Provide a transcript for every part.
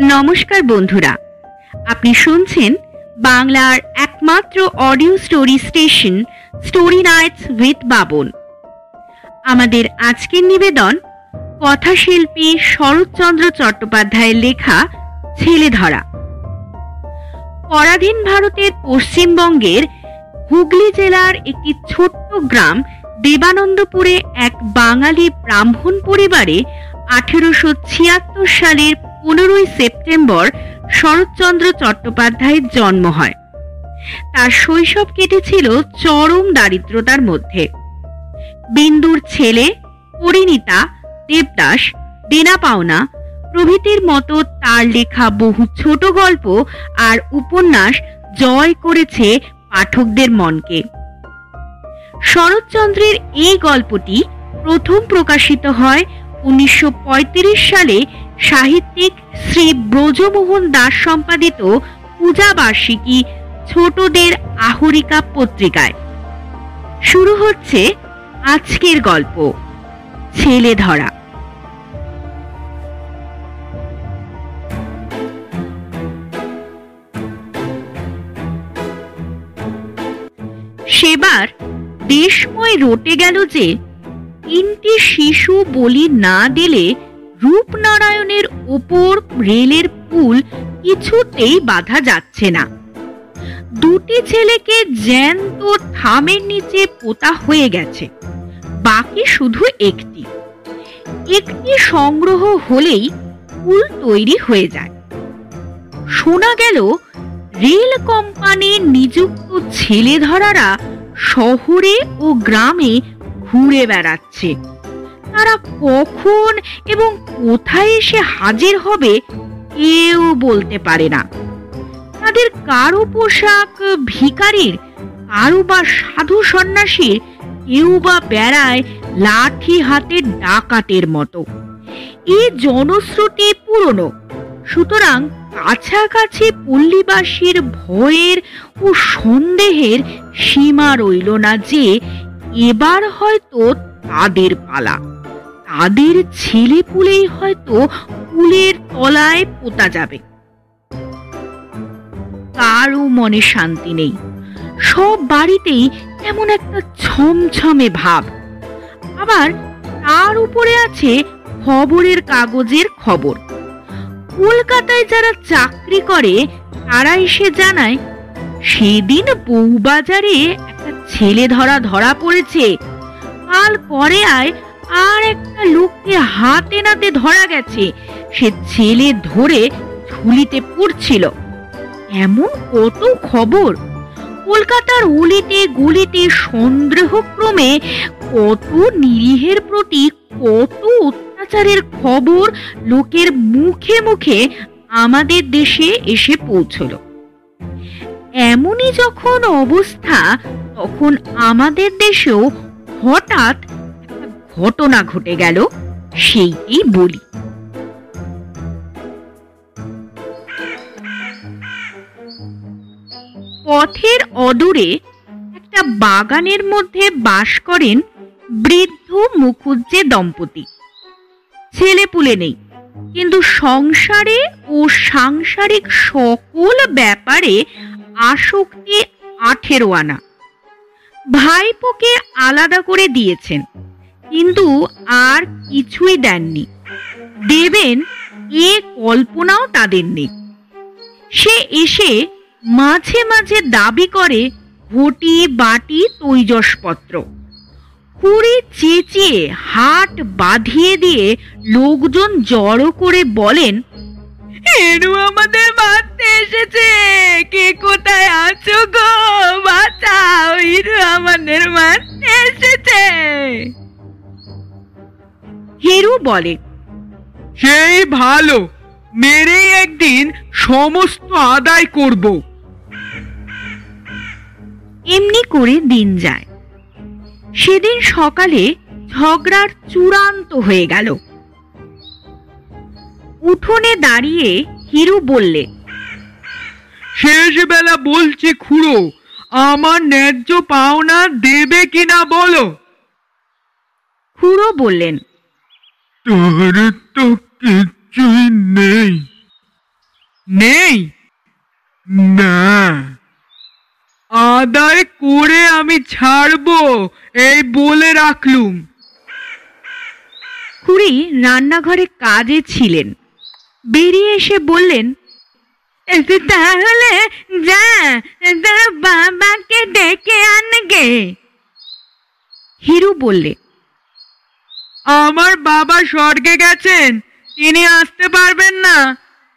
নমস্কার বন্ধুরা। আপনি শুনছেন বাংলার একমাত্র audio story station story nights with Babon. আমাদের আজকের নিবেদন, কথাশিল্পী শরৎচন্দ্র চট্টোপাধ্যায়ের লেখা, ছেলে ধরা। পরাধীন ভারতের পশ্চিমবঙ্গের হুগলি জেলার একটি ছোট্ট গ্রাম, দেবানন্দপুরে এক বাঙালি ব্রাহ্মণ পরিবারে আঠেরোশো ছিয়াত্তর সালের পনেরোই সেপ্টেম্বর শরৎচন্দ্র চট্টোপাধ্যায়ের জন্ম হয়। তার শৈশব কেটেছিল চরম দারিদ্রতার মধ্যে। বিন্দুর ছেলে পরিণীতা দেবদাস, দেনা পাওনা, প্রভৃতির মতো তার লেখা বহু ছোট গল্প আর উপন্যাস জয় করেছে পাঠকদের মনকে। শরৎচন্দ্রের এই গল্পটি প্রথম প্রকাশিত হয় উনিশশো পঁয়ত্রিশ সালে সাহিত্যিক শ্রী ব্রজমোহন দাস সম্পাদিত পূজা বার্ষিকী ছোটদের আহরিকা পত্রিকায়। শুরু হচ্ছে আজকের গল্প, ছেলে ধরা। সেবার দেশময় রটে গেল যে, তিনটি শিশু বলি না দিলে রূপনারায়ণের ওপর রেলের পুল কিছুতেই বাধা যাচ্ছে না। দুটি ছেলেকে জ্যান্ত থামের নিচে পোতা হয়ে গেছে, বাকি শুধু একটি। একটি সংগ্রহ হলেই পুল তৈরি হয়ে যায়। শোনা গেল, রেল কোম্পানির নিযুক্ত ছেলে ধরারা শহরে ও গ্রামে ঘুরে বেড়াচ্ছে। তারা কখন এবং কোথায় এসে হাজির হবে, কেউ বলতে পারে না। তাদের কারও পোশাক ভিকারির কারও বা সাধু সন্ন্যাসীর, কেউ বা বেড়ায় লাঠি হাতে ডাকাতের মতো। এই জনশ্রুতি পুরনো। সুতরাং কাছাকাছি পল্লীবাসীর ভয়ের ও সন্দেহের সীমা রইল না যে, এবার হয়তো তাদের পালা। তাদের ছেলে পুলেই হয়তো পুলের তলায় পোতা যাবে। কারও মনে শান্তি নেই। সব বাড়িতেই এমন একটা ছমছমে ভাব। আবার তার উপরে আছে খবরের কাগজের খবর। কলকাতায় যারা চাকরি করে তারা এসে জানায়, সেদিন বউবাজারে একটা ছেলে ধরা ধরা পড়েছে। কাল পরে আয়, আর একটা লোককে হাতে নাতে ধরা গেছে। সে ছেলে ধরে ঝুলিতে পড়ছিল। এমন কত খবর? কলকাতার অলিতে গলিতে সন্দেহক্রমে কত নিরীহের প্রতি কত অত্যাচারের খবর লোকের মুখে মুখে আমাদের দেশে এসে পৌঁছল। এমনই যখন অবস্থা, তখন আমাদের দেশেও হঠাৎ ঘটনা ঘটে গেল সেইটি বলি। পথের অদূরে একটা বাগানের মধ্যে বাস করেন বৃদ্ধ মুখুজ্জে দম্পতি। ছেলেপুলে নেই, কিন্তু সংসারে ও সাংসারিক সকল ব্যাপারে আসক্তি আঠেরো আনা। ভাইপোকে আলাদা করে দিয়েছেন। কিন্তু আর কিছুই দেননি। দেবেন এ কল্পনাও তাদের নেই। সে এসে মাঝে মাঝে দাবি করে ঘটি বাটি তৈজসপত্র। কুড়ি চেঁচিয়ে হাট বাঁধিয়ে দিয়ে লোকজন জড়ো করে বলেন হেরু আমাদের মারতে এসেছে। কে কোথায় আছো গো? বাঁচাও হিরু আমাদের মারতে এসেছে। হেরু বলে সেই ভালো মেরে একদিন সমস্ত আদায় করব। এমনি করে দিন যায়। সেদিন সকালে ঝগড়ার চূড়ান্ত হয়ে গেল। উঠোনে দাঁড়িয়ে হিরু বললে শেষ বেলা বলছি খুড়ো আমার ন্যায্য পাওনা দেবে কিনা বলো? খুড়ো বললেন তোর তো কিছুই নেই। নেই না। আদায় করে আমি ছাড়বো, এই বলে রাখলুম। খুড়ি রান্নাঘরে কাজে ছিলেন। বেরিয়ে এসে বললেন, তাহলে যা বাবাকে ডেকে আনগে। হিরু বললে আমার বাবা স্বর্গে গেছেন, তিনি আসতে পারবেন না।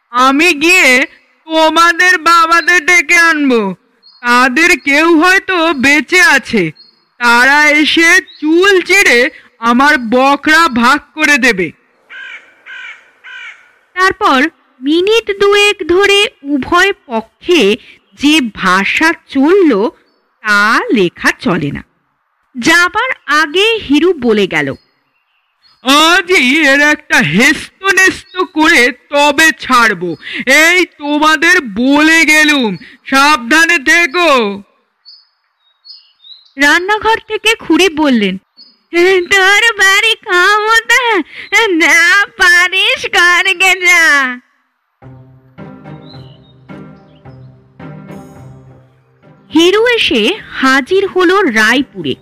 আমি গিয়ে তোমাদের বাবাদের ডেকে আনব। তাদের কেউ হয়তো বেঁচে আছে। তারা এসে চুল চিড়ে আমার বকরা ভাগ করে দেবে। তারপর মিনিট দুয়েক ধরে উভয় পক্ষে যে ভাষা চলল, তা লেখা চলে না। যাবার আগে হিরু বলে গেল আজই এর একটা হেস্ত নেস্ত করে তবে ছাড়বো। এই তোমাদের বলে গেলুম। সাবধানে থেকো। রান্নাঘর থেকে খুঁড়ে বললেন, তোর বাড়ি ক্ষমতা না পারিস করগে যা হিরু এসে হাজির হলো রায়পুরে।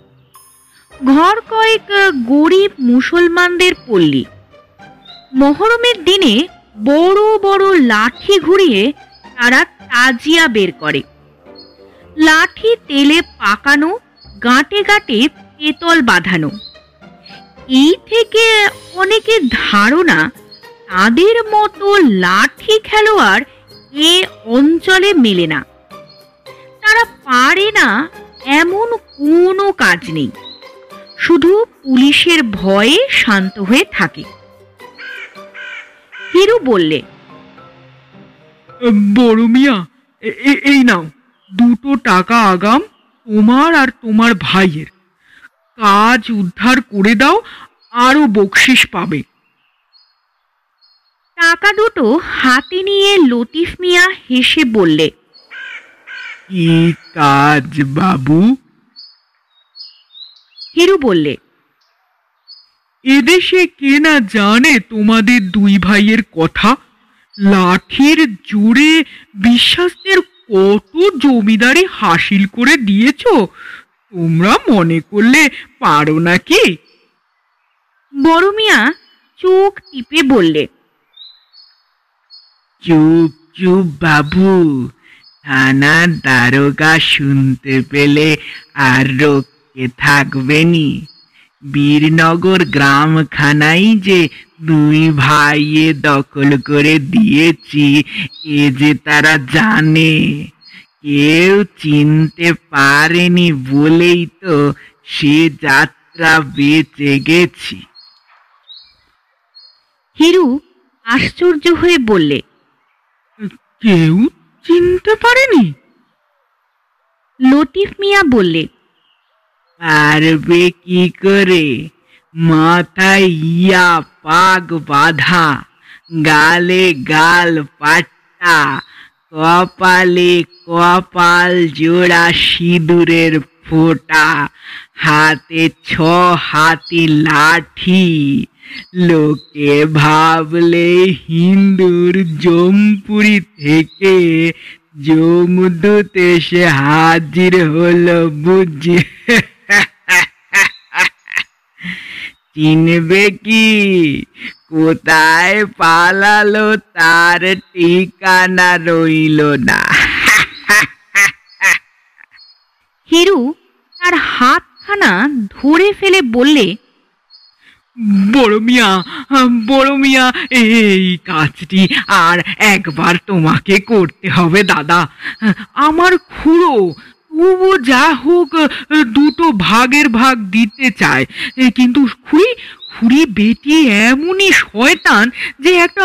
ঘর কয়েক গরিব মুসলমানদের পল্লী। মহরমের দিনে বড় বড় লাঠি ঘুরিয়ে তারা তাজিয়া বের করে। লাঠি তেলে পাকানো, গাঁটে গাঁটে পেতল বাঁধানো। এই থেকে অনেকের ধারণা, তাদের মতো লাঠি খেলোয়াড় এ অঞ্চলে মেলে না। তারা পারে না, এমন কোনো কাজ নেই। শুধু পুলিশের ভয়ে শান্ত হয়ে থাকে। হিরু বললে বড় মিয়া এই নাও দুটো টাকা আগাম তোমার আর তোমার ভাইয়ের। কাজ উদ্ধার করে দাও আরও বকশিস পাবে। টাকা দুটো হাতে নিয়ে লতিফ মিয়া হেসে বললে কি কাজ বাবু? হিরু বললে এদেশে কে না জানে তোমাদের দুই ভাইয়ের কথা? লাঠির জোরে বিশ্বাসের কত জমিদারি হাসিল করে দিয়েছ? তোমরা মনে করলে পারো নাকি? বড় মিয়া চোখ টিপে বললে চুপ চুপ বাবু। থানার দারোগা শুনতে পেলে আর রক্ষে থাকবেনি। বীরনগর গ্রামখানাই যে দুই ভাইয়ে দখল করে দিয়েছি এ যে তারা জানে। কেউ চিনতে পারেনি বলেই তো সে যাত্রা বেঁচে গেছি। হিরু আশ্চর্য হয়ে বললে কেউ চিনতে পারেনি? লতিফ মিয়া বললে পারবে কি করে? মাথায় ইয়া পাগ বাঁধা, গালে গাল পাট্টা, কপালে কপাল জোড়া সিঁদুরের ফোঁটা, হাতে ছ হাতি লাঠি। লোকে ভাবলে হিন্দুর জমপুরি থেকে জমদূত এসে হাজির হলো বুঝি। চিনবে কি? কোথায় পালালো তার ঠিকানা রইল না? হিরু তার হাতখানা ধরে ফেলে বললে বড় মিয়া বড় মিয়া এই কাজটি আর একবার তোমাকে করতে হবে দাদা। আমার খুড়ো তবু যা হোক দুটো ভাগের ভাগ দিতে চায়। কিন্তু খুড়ি খুড়ি বেটি এমনই শয়তান যে একটা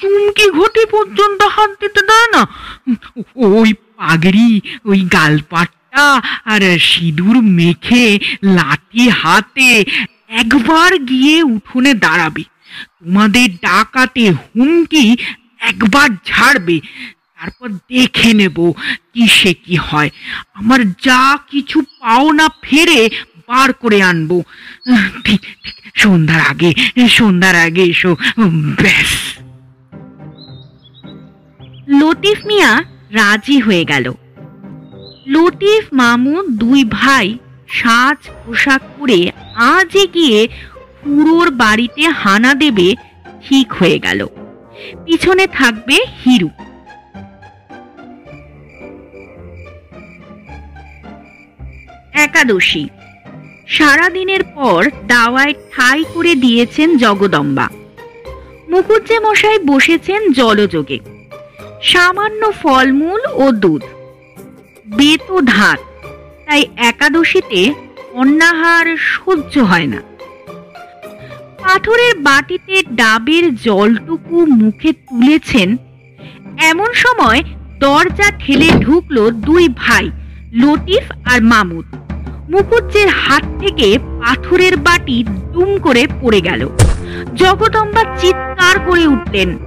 চুমকি ঘটি পর্যন্ত হাত দিতে দেয় না। ওই পাগড়ি, ওই গালপাট্টা আর সিঁদুর মেখে লাঠি হাতে একবার গিয়ে উঠোনে দাঁড়াবে। তোমাদের ডাকাতে হুমকি একবার ঝাড়বে। তারপর দেখে নেব কি সে কি হয়। আমার যা কিছু পাওনা ফেরে বার করে আনব। ঠিক ঠিক, সন্ধ্যার আগে সন্ধ্যার আগে এসো। ব্যাস। লতিফ মিয়া রাজি হয়ে গেল। লতিফ মামুদ দুই ভাই সাজ পোশাক পরে আজে গিয়ে খুড়োর বাড়িতে হানা দেবে ঠিক হয়ে গেল। পিছনে থাকবে হিরু। একাদশী। সারাদিনের পর দাওয়ায় ঠাই করে দিয়েছেন জগদম্বা। মুকুজ্জে মশাই বসেছেন জলযোগে। সামান্য ফলমূল ও দুধ। বেত ধাত তাই একাদশীতে অন্নাহার সহ্য হয় না। পাথরের বাটিতে ডাবের জলটুকু মুখে তুলেছেন। এমন সময় দরজা ঠেলে ঢুকলো দুই ভাই, লতিফ আর মামুদ। মুকুজ্জের হাত থেকে পাথরের বাটি দুম করে পড়ে গেল। জগদম্বা চিৎকার করে উঠলেন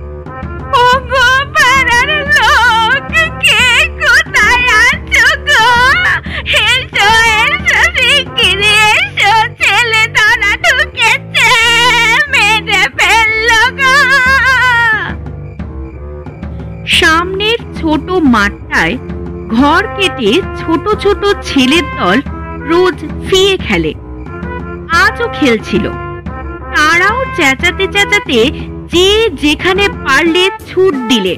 সামনের ছোট মাঠটায় ঘর কেটে ছোট ছোট ছেলের দল রোজ ফিয়ে খেলে। আজও খেলছিল। তারাও চেঁচাতে চেঁচাতে যে যেখানে পারলে ছুট দিলে।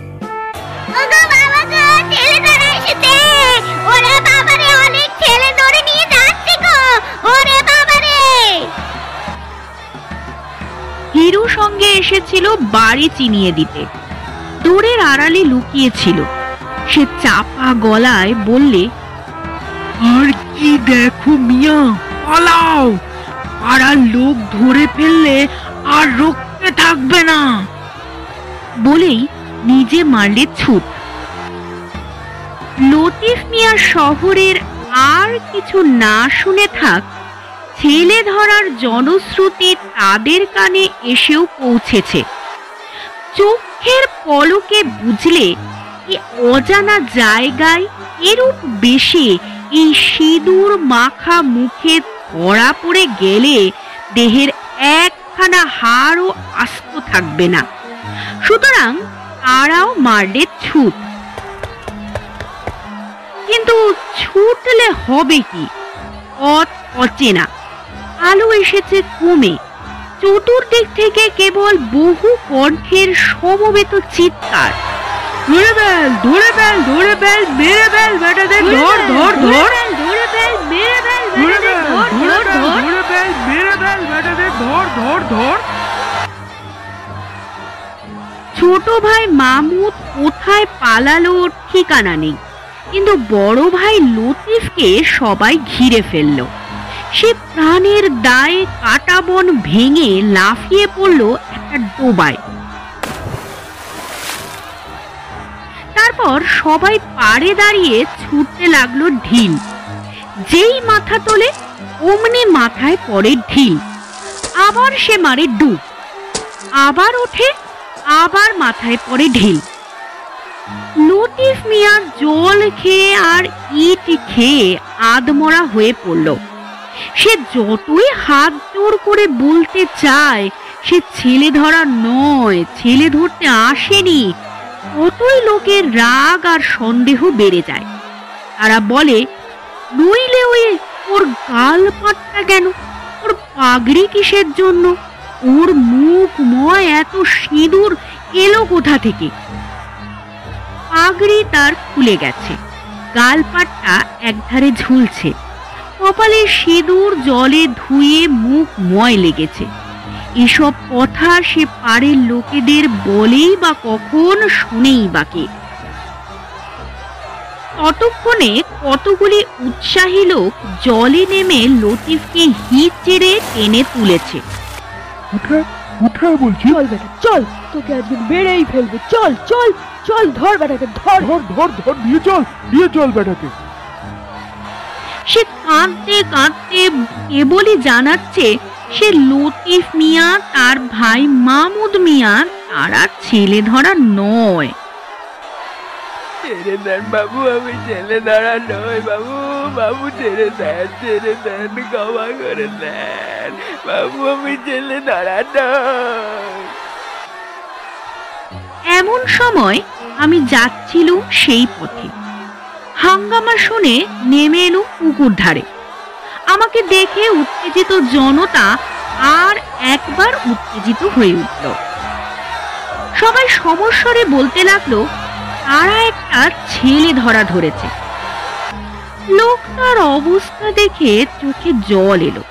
হিরু সঙ্গে এসেছিল বাড়ি চিনিয়ে দিতে। দূরের আড়ালে লুকিয়েছিল। সে চাপা গলায় বললে আর কি দেখো মিয়া, পালাও। পাড়ার লোক ধরে ফেললে আর রক্ষে থাকবে না। বলেই নিজে মারলে ছুট। লতিফ মিয়া শহরের আর কিছু না শুনে থাক, ছেলে ধরার জনশ্রুতি তাদের কানে এসেও পৌঁছেছে। চোখের পলকে বুঝলে অজানা জায়গায় এরূপ বেশি এই সিঁদুর মাখা মুখে ধরা পড়ে গেলে দেহের একখানা হাড়ও আস্ত থাকবে না। সুতরাং তারাও মারলে ছুট। কিন্তু ছুটলে হবে কি? পথ অচেনা। আলো এসেছে কমে। চতুর্দিক থেকে কেবল বহু কণ্ঠের সমবেত চিৎকার। ধরে বেল ধরে বেল ধরে বেল মেরে বেল বেটাদের ধর ধর ধর ধরে ফেল মেরে ফেল ধরে ধর ধর ধর ধরে। বেল মেরে বেল বেটাদের ধর ধর ধর। ছোট ভাই মামুদ কোথায় পালালো ঠিকানা নেই কিন্তু বড় ভাই লতিফকে সবাই ঘিরে ফেলল। সে প্রাণের দায়ে কাটা বন ভেঙে লাফিয়ে পড়ল একটা ডোবায়। তারপর সবাই পাড়ে দাঁড়িয়ে ছুটতে লাগল ঢিল। যেই মাথা তোলে, অমনি মাথায় পড়ে ঢিল। আবার সে মারে ডুব। আবার ওঠে, আবার মাথায় পড়ে ঢিল। লতিফ মিয়া জল খেয়ে আর ইট খেয়ে আদমরা হয়ে পড়ল। সে যতই হাত জোর করে বলতে চায়, সে ছেলে ধরা নয়, ছেলে ধরতে আসেনি। ততই লোকের রাগ আর সন্দেহ বেড়ে যায়। তারা বলে, নইলে ওই ওর গাল পাটটা কেন? ওর পাগড়ি কিসের জন্য? ওর মুখ ময় এত সিঁদুর এলো কোথা থেকে? পাগড়ি তার খুলে গেছে। গালপাটটা একধারে ঝুলছে। কপালে সিঁদুর জলে ধুয়ে মুখ ময় লেগেছে। এসব কথা সে পাড়ের লোকেদের বলেই বা কখন শুনেই বা কে ততক্ষণে কতগুলি উৎসাহী লোক জলে নেমে লতিফকে হিট চেড়ে টেনে তুলেছে। উঠে উঠে বলছি? চল বেটা চল। তোকে আজকে ফেলব। চল চল চল ধর বেটাকে ধর। ধর ধর ধর নিয়ে চল নিয়ে চল বেটাকে। সে কাঁদতে কাঁদতে কেবলই জানাচ্ছে সে লতিফ মিয়া তার ভাই মামুদ মিয়া তারা ছেলে ধরা নয়। ছেড়ে দেন বাবু আমি ছেলে ধরা নই বাবু বাবু ছেড়ে দেন ছেড়ে দেন ক্ষমা করে দেন বাবু আমি ছেলে ধরা এমন সময় আমি যাচ্ছিলুম সেই পথে। হাঙ্গামা শুনে নেমে এলুম পুকুর ধারে। আমাকে দেখে উত্তেজিত জনতা আর একবার উত্তেজিত হয়ে উঠল। সবাই সমস্বরে বলতে লাগল, তারা একটা ছেলে ধরা ধরেছে। লোকটার অবস্থা দেখে চোখে জল এলো।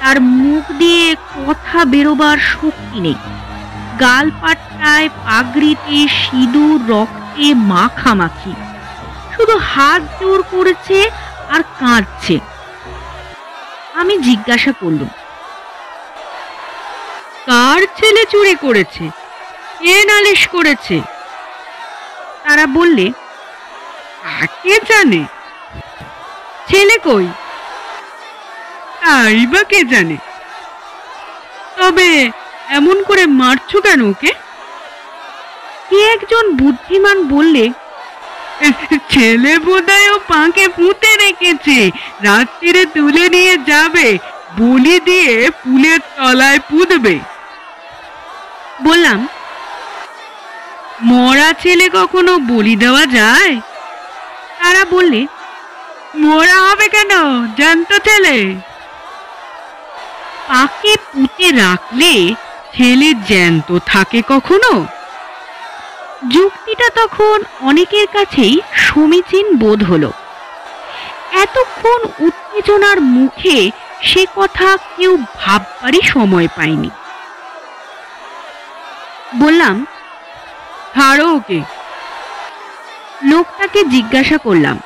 তার মুখ দিয়ে কথা বেরোবার শক্তি নেই। গালপাট্টায় পাগড়িতে সিঁদুর, রক্তে মাখামাখি। শুধু হাত জোর করেছে আর কাঁদছে। আমি জিজ্ঞাসা করলুম, কার ছেলে চুরি করেছে? কে নালিশ করেছে? তারা বললে কে জানে। ছেলে কই? তাই বা কে জানে? তবে এমন করে মারছো কেন ওকে? কে একজন বুদ্ধিমান বললে ছেলে বোধহয় ও পাঁকে পুঁতে রেখেছে। রাত্রিরে তুলে নিয়ে যাবে, বলি দিয়ে ফুলের তলায় পুঁতবে। বললাম, মরা ছেলে কখনো বলি দেওয়া যায়? তারা বললে, মোরা হবে কেন, জ্যান্ত ছেলে? পাকে পুঁতে রাখলে ছেলে জ্যান্ত থাকে কখনো? যুক্তিটা তখন অনেকের কাছেই সমীচীন বোধ হলো। এতক্ষণ উত্তেজনার মুখে সে কথা কেউ ভাববারই সময় পায়নি। বললাম ছাড়ো ওকে। লোকটাকে জিজ্ঞাসা করলাম,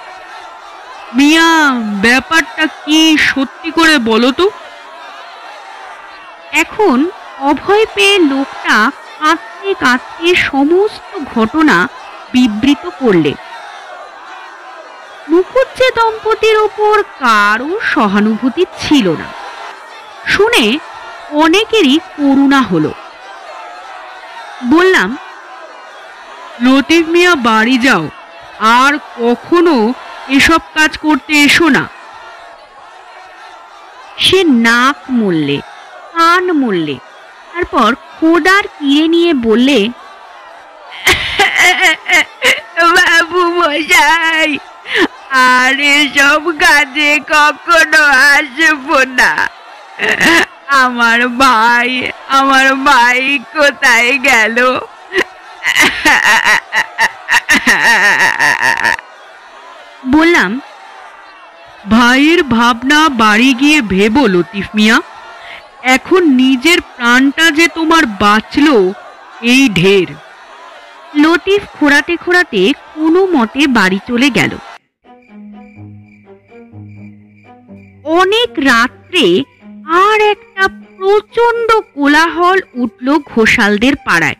মিয়া, ব্যাপারটা কি সত্যি করে বলো তো? এখন অভয় পেয়ে লোকটা কাঁদতে কাঁদতে সমস্ত ঘটনা বিবৃত করলে। মুখুজ্জে দম্পতির ওপর কারও সহানুভূতি ছিল না। শুনে অনেকেরই করুণা হলো। বললাম, লতিফ মিয়া, বাড়ি যাও। আর কখনো এসব কাজ করতে এসো না। সে নাক মরলে কান মরলে তারপর খোদার কিরে নিয়ে বললে বাবু মশাই আর এসব কাজে কখনো আসব না। আমার ভাই আমার ভাই কোথায় গেল? বললাম ভাইয়ের ভাবনা বাড়ি গিয়ে ভেবো লতিফ মিয়া। এখন নিজের প্রাণটা যে তোমার বাঁচলো, এই ঢের। লতিফ খোঁড়াতে খোঁড়াতে কোনো মতে বাড়ি চলে গেল। অনেক রাত্রে আর একটা প্রচণ্ড কোলাহল উঠল ঘোষালদের পাড়ায়।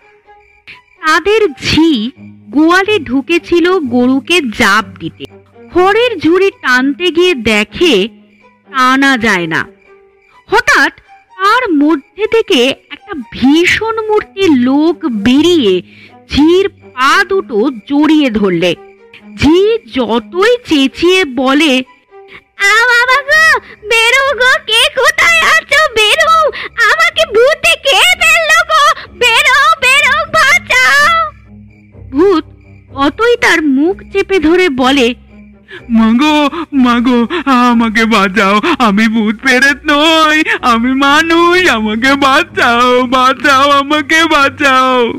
তাদের ঝি গোয়ালে ঢুকেছিল গরুকে জাপ দিতে। খড়ের ঝুড়ি টানতে গিয়ে দেখে টানা যায় না। হঠাৎ তার মধ্যে থেকে একটা ভীষণ মূর্তি লোক বেরিয়ে ঝির পা দুটো জড়িয়ে ধরলে। ঝি যতই চেঁচিয়ে বলে, আ গো, বেরো গো, কে কোথায় আছো? বেরো, আমাকে ভূতে খেয়ে ফেলল গো? বেরো বেরো, বাঁচাও! ভূত অতই তার মুখ চেপে ধরে বলে মাগো মাগো, আমাকে বাঁচাও। আমি ভূত পেরেত নই, আমি মানুষ, আমাকে বাঁচাও বাঁচাও, আমাকে বাঁচাও।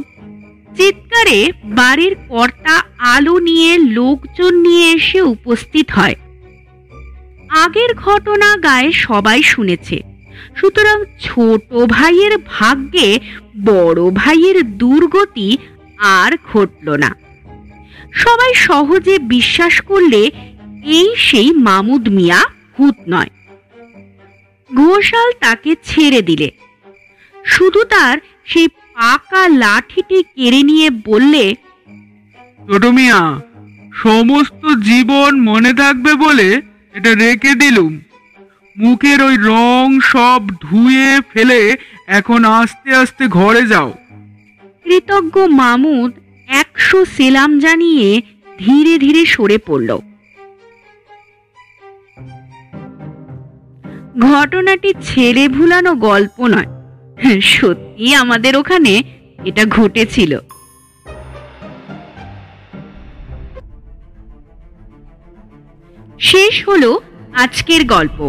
চিৎকারে বাড়ির কর্তা আলো নিয়ে লোকজন নিয়ে এসে উপস্থিত হয়। আগের ঘটনা গায়ে সবাই শুনেছে। সুতরাং ছোট ভাইয়ের ভাগ্যে বড় ভাইয়ের দুর্গতি আর ঘটল না। সবাই সহজে বিশ্বাস করলে এই সেই মামুদ মিয়া হুত নয়। ঘোষাল তাকে ছেড়ে দিলে। শুধু তার সেই পাকা লাঠিটি কেড়ে নিয়ে বললে ছোট মিয়া সমস্ত জীবন মনে থাকবে বলে এটা রেখে দিলুম। মুখের ওই রং সব ধুয়ে ফেলে এখন আস্তে আস্তে ঘরে যাও। কৃতজ্ঞ মামুদ অবশ্য সেলাম জানিয়ে ধীরে ধীরে সরে পড়ল। ঘটনাটি ছেড়ে ভুলানো গল্প নয়। হ্যাঁ, সত্যি আমাদের ওখানে এটা ঘটেছিল। শেষ হলো আজকের গল্প।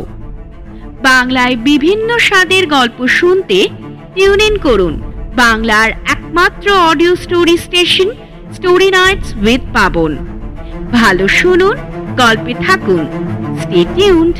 বাংলায় বিভিন্ন স্বাদের গল্প শুনতে টিউন ইন করুন বাংলার একমাত্র audio story station story nights with Pabon ভালো শুনুন গল্পে থাকুন। Stay tuned